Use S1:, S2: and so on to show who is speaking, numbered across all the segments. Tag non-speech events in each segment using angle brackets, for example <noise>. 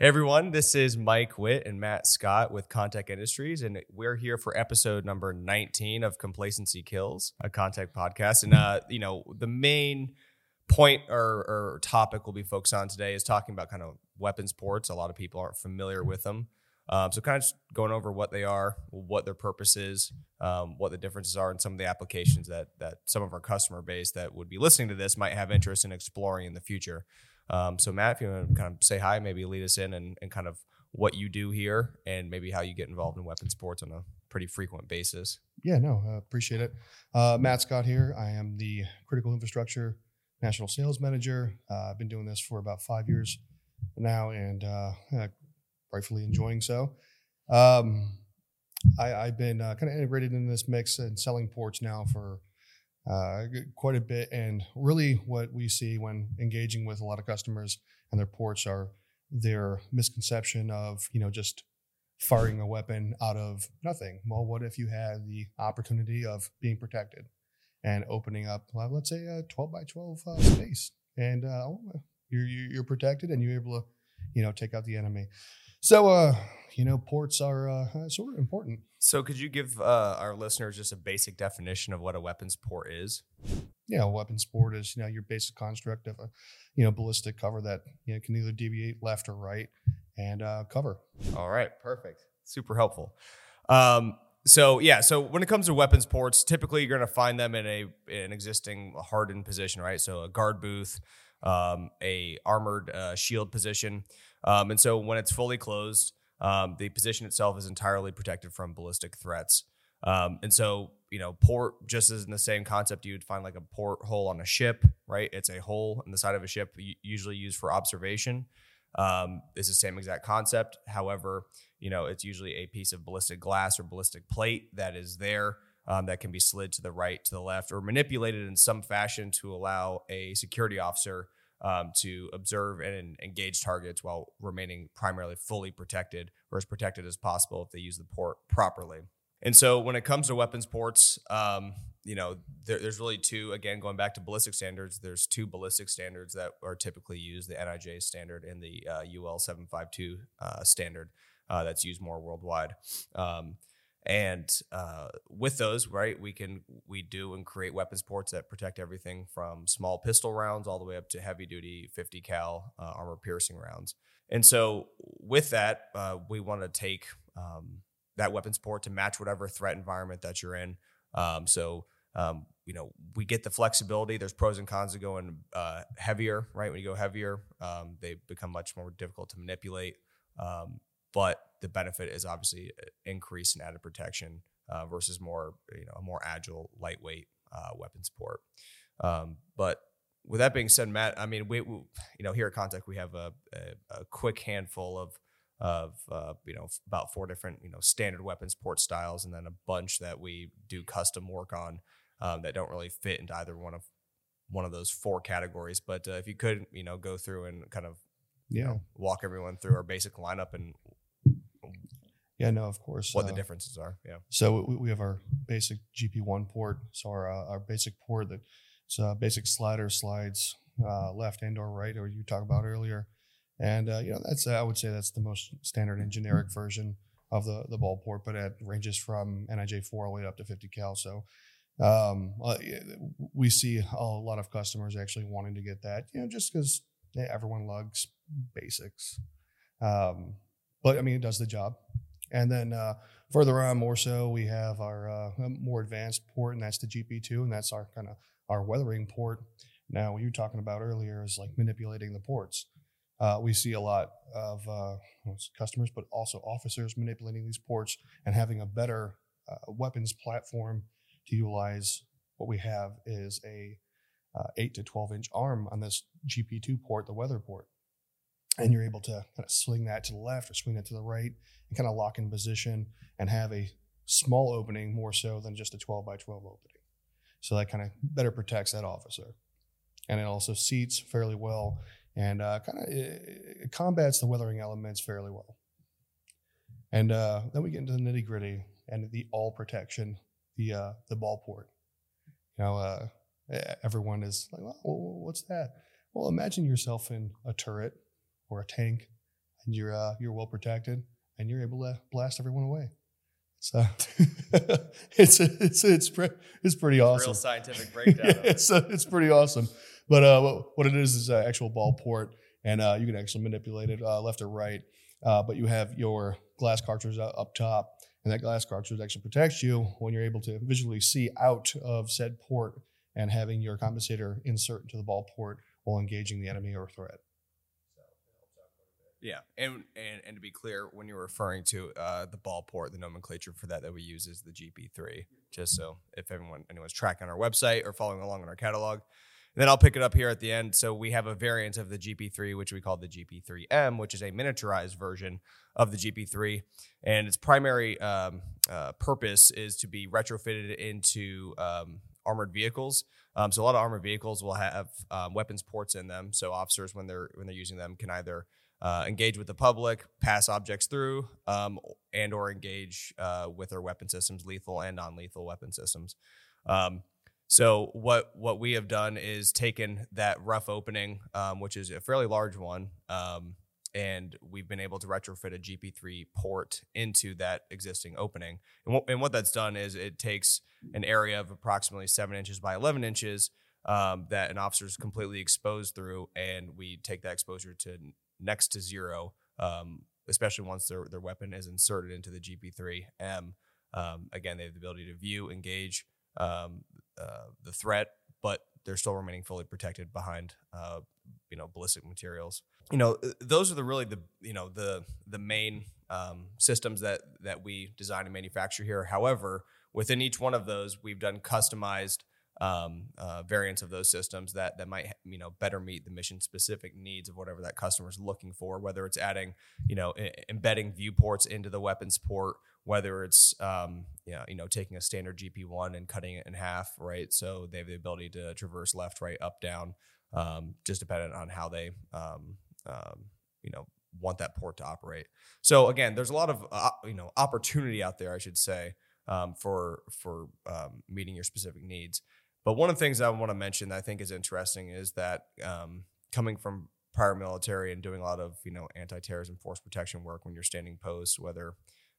S1: Hey everyone, this is Mike Witt and Matt Scott with Contact Industries, and we're here for episode number 19 of Complacency Kills, a Contact podcast. And uh, you know, the main point or, or topic we'll be focused on today is talking about kind of weapons ports. A lot of people aren't familiar with them. Um, so kind of going over what they are, what their purpose is, um, what the differences are, and some of the applications that that some of our customer base that would be listening to this might have interest in exploring in the future. Um, so Matt, if you want to kind of say hi, maybe lead us in and, and kind of what you do here and maybe how you get involved in weapons ports on a pretty frequent basis.
S2: Yeah, no, uh, appreciate it. Uh, Matt Scott here. I am the critical infrastructure national sales manager. Uh, I've been doing this for about five years now, and uh, rightfully enjoying so. Um, I, have been uh, kind of integrated in this mix and selling ports now for uh, quite a bit. And really, what we see when engaging with a lot of customers and their ports are their misconception of you know just firing a weapon out of nothing. Well, what if you had the opportunity of being protected and opening up, well, let's say a 12 by 12 uh, space, and uh, oh, you're you're protected and you're able to you know take out the enemy. So, uh, you know, ports are uh, sort of important.
S1: So, could you give uh, our listeners just a basic definition of what a weapons port is?
S2: Yeah, a weapons port is you know your basic construct of a you know ballistic cover that you know can either deviate left or right and uh, cover.
S1: All right, perfect, super helpful. Um, so yeah, so when it comes to weapons ports, typically you're going to find them in a in an existing hardened position, right? So a guard booth, um, a armored uh, shield position. Um, and so when it's fully closed, um, the position itself is entirely protected from ballistic threats. Um, and so, you know, port just as in the same concept, you would find like a port hole on a ship, right? It's a hole in the side of a ship, usually used for observation. Um, it's the same exact concept. However, you know, it's usually a piece of ballistic glass or ballistic plate that is there um, that can be slid to the right, to the left, or manipulated in some fashion to allow a security officer um, to observe and engage targets while remaining primarily fully protected or as protected as possible if they use the port properly. And so when it comes to weapons ports, um, you know, there, there's really two, again, going back to ballistic standards, there's two ballistic standards that are typically used, the NIJ standard and the uh, UL 752 uh, standard uh, that's used more worldwide. Um, and uh, with those right we can we do and create weapons ports that protect everything from small pistol rounds all the way up to heavy duty 50 cal uh, armor piercing rounds. And so with that uh, we want to take um, that weapons port to match whatever threat environment that you're in. Um, so um, you know we get the flexibility. There's pros and cons to going uh, heavier right? When you go heavier um, they become much more difficult to manipulate. Um, but the benefit is obviously increase in added protection uh, versus more you know a more agile, lightweight uh, weapons port. Um, but with that being said, Matt, I mean we, we you know here at Contech we have a, a, a quick handful of of uh, you know about four different you know standard weapons port styles, and then a bunch that we do custom work on um, that don't really fit into either one of one of those four categories. But uh, if you could, you know, go through and kind of yeah. Know, walk everyone through our basic lineup and
S2: yeah, no, of course.
S1: What uh, the differences are. Yeah.
S2: So we, we have our basic GP1 port. So our uh, our basic port that it's a basic slider slides uh, left and or right, or you talked about earlier. And uh, you know that's I would say that's the most standard and generic version of the the ball port, but it ranges from NIJ four all the way up to 50 cal. So um, uh, we see a lot of customers actually wanting to get that, you know, just because everyone lugs basics. Um, but I mean, it does the job. And then uh, further on, more so, we have our uh, more advanced port, and that's the GP2, and that's our kind of our weathering port. Now, what you were talking about earlier is like manipulating the ports. Uh, we see a lot of uh, customers, but also officers manipulating these ports and having a better uh, weapons platform to utilize. What we have is a uh, 8 to 12 inch arm on this GP2 port, the weather port and you're able to kind of swing that to the left or swing it to the right and kind of lock in position and have a small opening more so than just a 12 by 12 opening. So that kind of better protects that officer. And it also seats fairly well and uh, kind of combats the weathering elements fairly well. And uh, then we get into the nitty gritty and the all protection, the uh, the ball port. You know, uh, everyone is like, well, what's that? Well, imagine yourself in a turret or a tank, and you're uh, you're well protected, and you're able to blast everyone away. So <laughs> it's it's it's pre- it's pretty awesome.
S1: Real scientific <laughs> breakdown.
S2: yeah, it's uh, it's pretty awesome. But uh, what, what it is is an actual ball port, and uh, you can actually manipulate it uh, left or right. Uh, but you have your glass cartridge up top, and that glass cartridge actually protects you when you're able to visually see out of said port and having your compensator insert into the ball port while engaging the enemy or threat.
S1: Yeah, and, and and to be clear, when you're referring to uh, the ball port, the nomenclature for that that we use is the GP3. Just so if everyone anyone's tracking our website or following along in our catalog, and then I'll pick it up here at the end. So we have a variant of the GP3, which we call the GP3M, which is a miniaturized version of the GP3, and its primary um, uh, purpose is to be retrofitted into um, armored vehicles. Um, so a lot of armored vehicles will have um, weapons ports in them. So officers, when they're when they're using them, can either uh, engage with the public, pass objects through, um, and or engage uh, with their weapon systems, lethal and non-lethal weapon systems. Um, so what what we have done is taken that rough opening, um, which is a fairly large one, um, and we've been able to retrofit a GP3 port into that existing opening. And, w- and what that's done is it takes an area of approximately seven inches by 11 inches um, that an officer is completely exposed through, and we take that exposure to next to zero, um, especially once their, their weapon is inserted into the GP3M. Um, again, they have the ability to view, engage um, uh, the threat, but they're still remaining fully protected behind, uh, you know, ballistic materials. You know, those are the really the you know the the main um, systems that that we design and manufacture here. However, within each one of those, we've done customized um, uh, variants of those systems that that might you know better meet the mission specific needs of whatever that customer is looking for. Whether it's adding you know I- embedding viewports into the weapons port, whether it's um, you, know, you know taking a standard GP1 and cutting it in half, right? So they have the ability to traverse left, right, up, down, um, just dependent on how they um, um, you know want that port to operate. So again, there's a lot of uh, you know opportunity out there, I should say, um, for for um, meeting your specific needs. But one of the things I want to mention that I think is interesting is that um, coming from prior military and doing a lot of you know anti-terrorism force protection work when you're standing posts, whether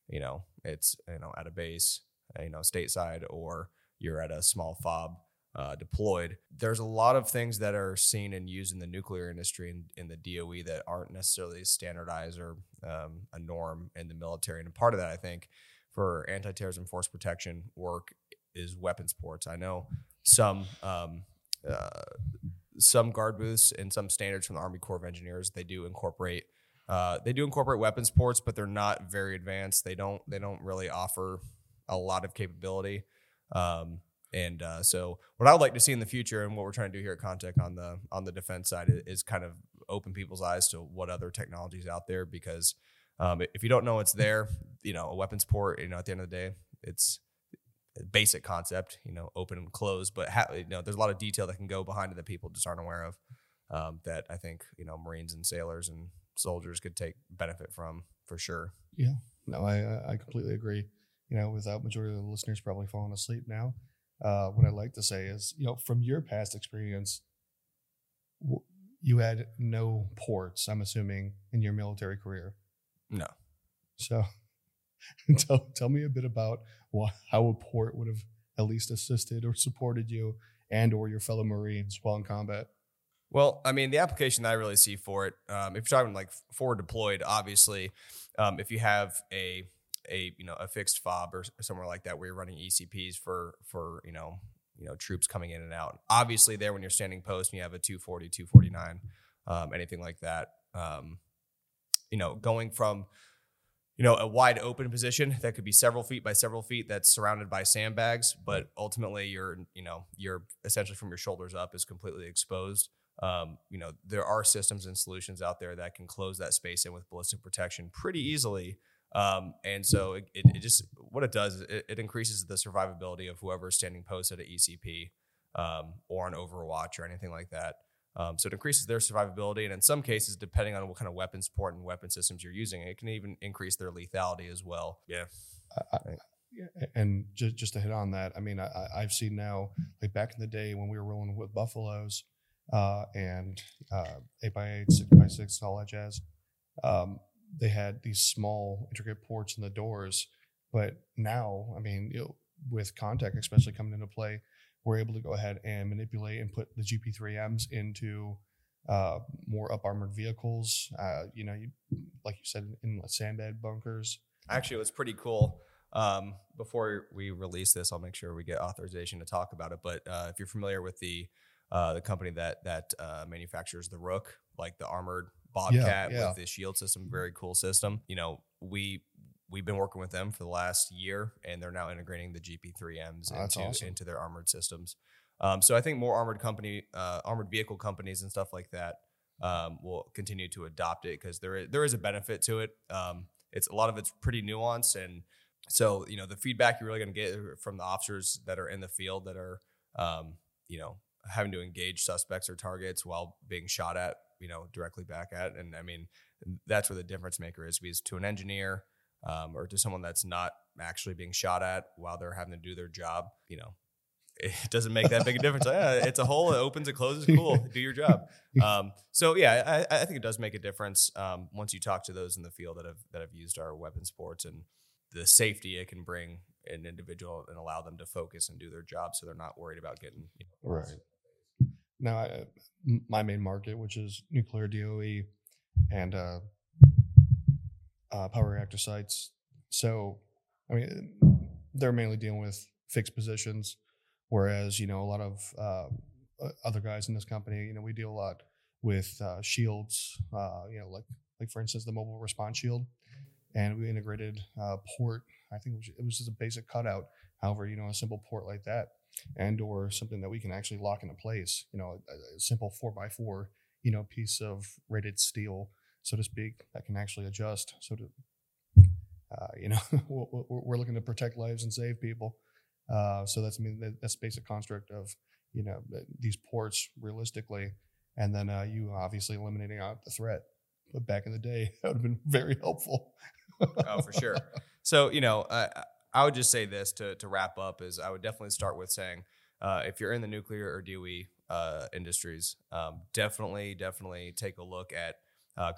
S1: you know it's you know at a base, you know stateside, or you're at a small fob uh, deployed. There's a lot of things that are seen and used in the nuclear industry and in the DOE that aren't necessarily standardized or um, a norm in the military. And part of that, I think, for anti-terrorism force protection work is weapons ports. I know some um, uh, some guard booths and some standards from the Army Corps of Engineers they do incorporate uh, they do incorporate weapons ports, but they're not very advanced. They don't they don't really offer a lot of capability. Um, and uh, so, what I would like to see in the future, and what we're trying to do here at Contech on the on the defense side, is, is kind of open people's eyes to what other technologies out there. Because um, if you don't know it's there, you know, a weapons port, you know, at the end of the day, it's basic concept, you know, open and close, but ha- you know, there's a lot of detail that can go behind it that people just aren't aware of. Um, that I think you know, Marines and sailors and soldiers could take benefit from for sure.
S2: Yeah, no, I I completely agree. You know, without majority of the listeners probably falling asleep now, uh, what I'd like to say is, you know, from your past experience, w- you had no ports. I'm assuming in your military career.
S1: No.
S2: So, <laughs> tell tell me a bit about how a port would have at least assisted or supported you and or your fellow Marines while in combat.
S1: Well, I mean, the application that I really see for it, um, if you're talking like forward deployed, obviously, um, if you have a a you know a fixed fob or, or somewhere like that where you're running ECPs for for you know you know troops coming in and out, obviously there when you're standing post and you have a 240, 249, um, anything like that, um, you know, going from you know a wide open position that could be several feet by several feet that's surrounded by sandbags, but ultimately you're you know you're essentially from your shoulders up is completely exposed um, you know, there are systems and solutions out there that can close that space in with ballistic protection pretty easily. Um, and so it, it, it, just what it does is it, it, increases the survivability of whoever's standing post at an ECP um, or an Overwatch or anything like that. Um, so it increases their survivability, and in some cases, depending on what kind of weapons port and weapon systems you're using, it can even increase their lethality as well. Yeah.
S2: I, I, and just just to hit on that, I mean, I, I've seen now, like back in the day when we were rolling with buffaloes, uh, and uh, 8x8, 6x6, all that jazz. Um, they had these small intricate ports in the doors, but now, I mean, you know, with contact especially coming into play, we're able to go ahead and manipulate and put the GP3Ms into uh, more up armored vehicles. Uh, you know, you, like you said, in sandbag bunkers.
S1: Actually, it was pretty cool. Um, before we release this, I'll make sure we get authorization to talk about it. But uh, if you're familiar with the uh, the company that that uh, manufactures the Rook, like the armored Bobcat
S2: yeah.
S1: with the shield system, very cool system. You know, we we've been working with them for the last year, and they're now integrating the GP3Ms
S2: Oh,
S1: into
S2: awesome.
S1: into their armored systems. Um, so I think more armored company, uh, armored vehicle companies, and stuff like that um, will continue to adopt it because there is, there is a benefit to it. Um, it's a lot of it's pretty nuanced, and so you know the feedback you're really going to get from the officers that are in the field that are um, you know having to engage suspects or targets while being shot at, you know, directly back at, and I mean that's where the difference maker is because to an engineer um, or to someone that's not actually being shot at while they're having to do their job, you know, <laughs> it doesn't make that big a difference. Yeah, it's a hole. It opens, it closes. Cool. <laughs> Do your job. Um, so yeah, I, I think it does make a difference um, once you talk to those in the field that have that have used our weapons ports and the safety it can bring an individual and allow them to focus and do their job, so they're not worried about getting you know,
S2: Right. Now, I, my main market, which is nuclear DOE and uh, uh, power reactor sites. So, I mean, they're mainly dealing with fixed positions, whereas you know a lot of uh, other guys in this company, you know, we deal a lot with uh, shields. Uh, you know, like like for instance, the mobile response shield, and we integrated uh, port. I think it was, it was just a basic cutout. However, you know, a simple port like that and or something that we can actually lock into place. You know, a, a simple four by four, you know, piece of rated steel, so to speak, that can actually adjust. So to, uh, you know, <laughs> we're, looking to protect lives and save people. Uh, so that's I mean that's basic construct of you know these ports realistically, and then uh, you obviously eliminating out the threat. But back in the day, <laughs> that would have been very helpful.
S1: Oh, for sure. So, you know, I, I would just say this to, to wrap up is I would definitely start with saying uh, if you're in the nuclear or DOE uh, industries, um, definitely, definitely take a look at uh,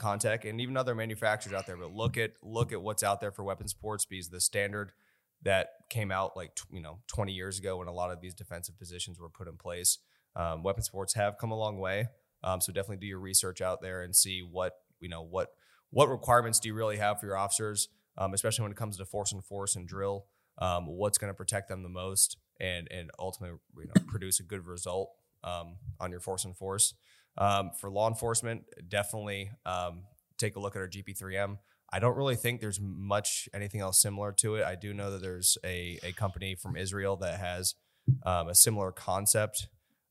S1: and even other manufacturers out there. But look at look at what's out there for weapons ports because the standard that came out like you know 20 years ago when a lot of these defensive positions were put in place. Um, weapons ports have come a long way. Um, so definitely do your research out there and see what you know what what requirements do you really have for your officers, um, especially when it comes to force and force and drill. Um, what's going to protect them the most, and and ultimately you know produce a good result um, on your force and force. Um, for law enforcement, definitely um, take a look at our GP3M. I don't really think there's much anything else similar to it. I do know that there's a, a company from Israel that has um, a similar concept,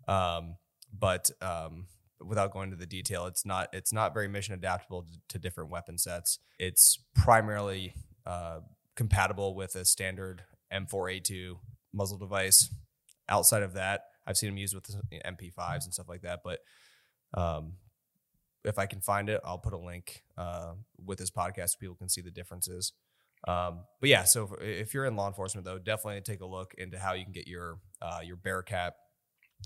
S1: um, but um, without going into the detail, it's not it's not very mission adaptable to, different weapon sets. It's primarily uh, compatible with a standard M4A2 muzzle device. Outside of that, I've seen them used with MP5s and stuff like that, but um, if I can find it, I'll put a link uh, with this podcast so people can see the differences. Um, but yeah, so if, if you're in law enforcement, though, definitely take a look into how you can get your uh, your Bearcat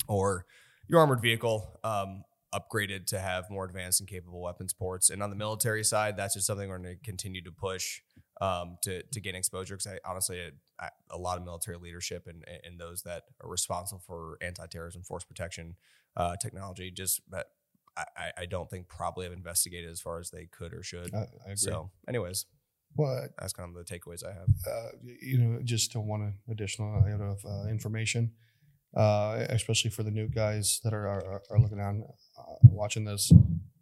S1: or your armored vehicle um, upgraded to have more advanced and capable weapons ports. And on the military side, that's just something we're going to continue to push um, to to gain exposure. Because I honestly, I, a lot of military leadership and and those that are responsible for anti-terrorism, force protection uh, technology, just that I, I don't think probably have investigated as far as they could or should.
S2: I, I agree.
S1: So, anyways,
S2: well,
S1: that's kind of the takeaways I have.
S2: uh, you know, just to one additional item of uh, information, uh, especially for the new guys that are are, are looking on, uh, watching this.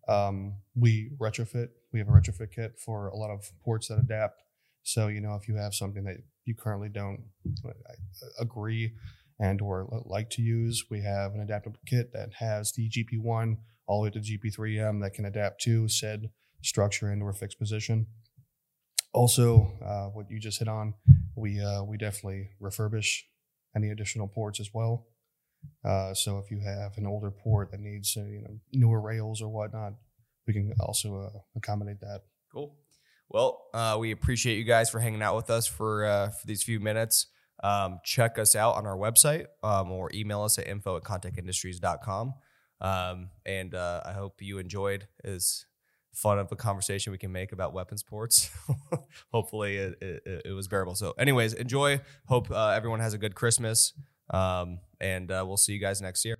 S2: Um, we retrofit. We have a retrofit kit for a lot of ports that adapt. So you know, if you have something that you currently don't agree and or like to use, we have an adaptable kit that has the GP1 all the way to GP3M that can adapt to said structure and or fixed position. Also, uh, what you just hit on, we uh, we definitely refurbish any additional ports as well. Uh, so if you have an older port that needs uh, you know newer rails or whatnot, we can also uh, accommodate that.
S1: Cool. Well, uh, we appreciate you guys for hanging out with us for uh, for these few minutes. Um, check us out on our website um, or email us at info at contactindustries.com. Um, and uh, I hope you enjoyed as fun of a conversation we can make about weapons ports. <laughs> Hopefully, it, it, it, was bearable. So, anyways, enjoy. Hope everyone has a good Christmas, um, and uh, we'll see you guys next year.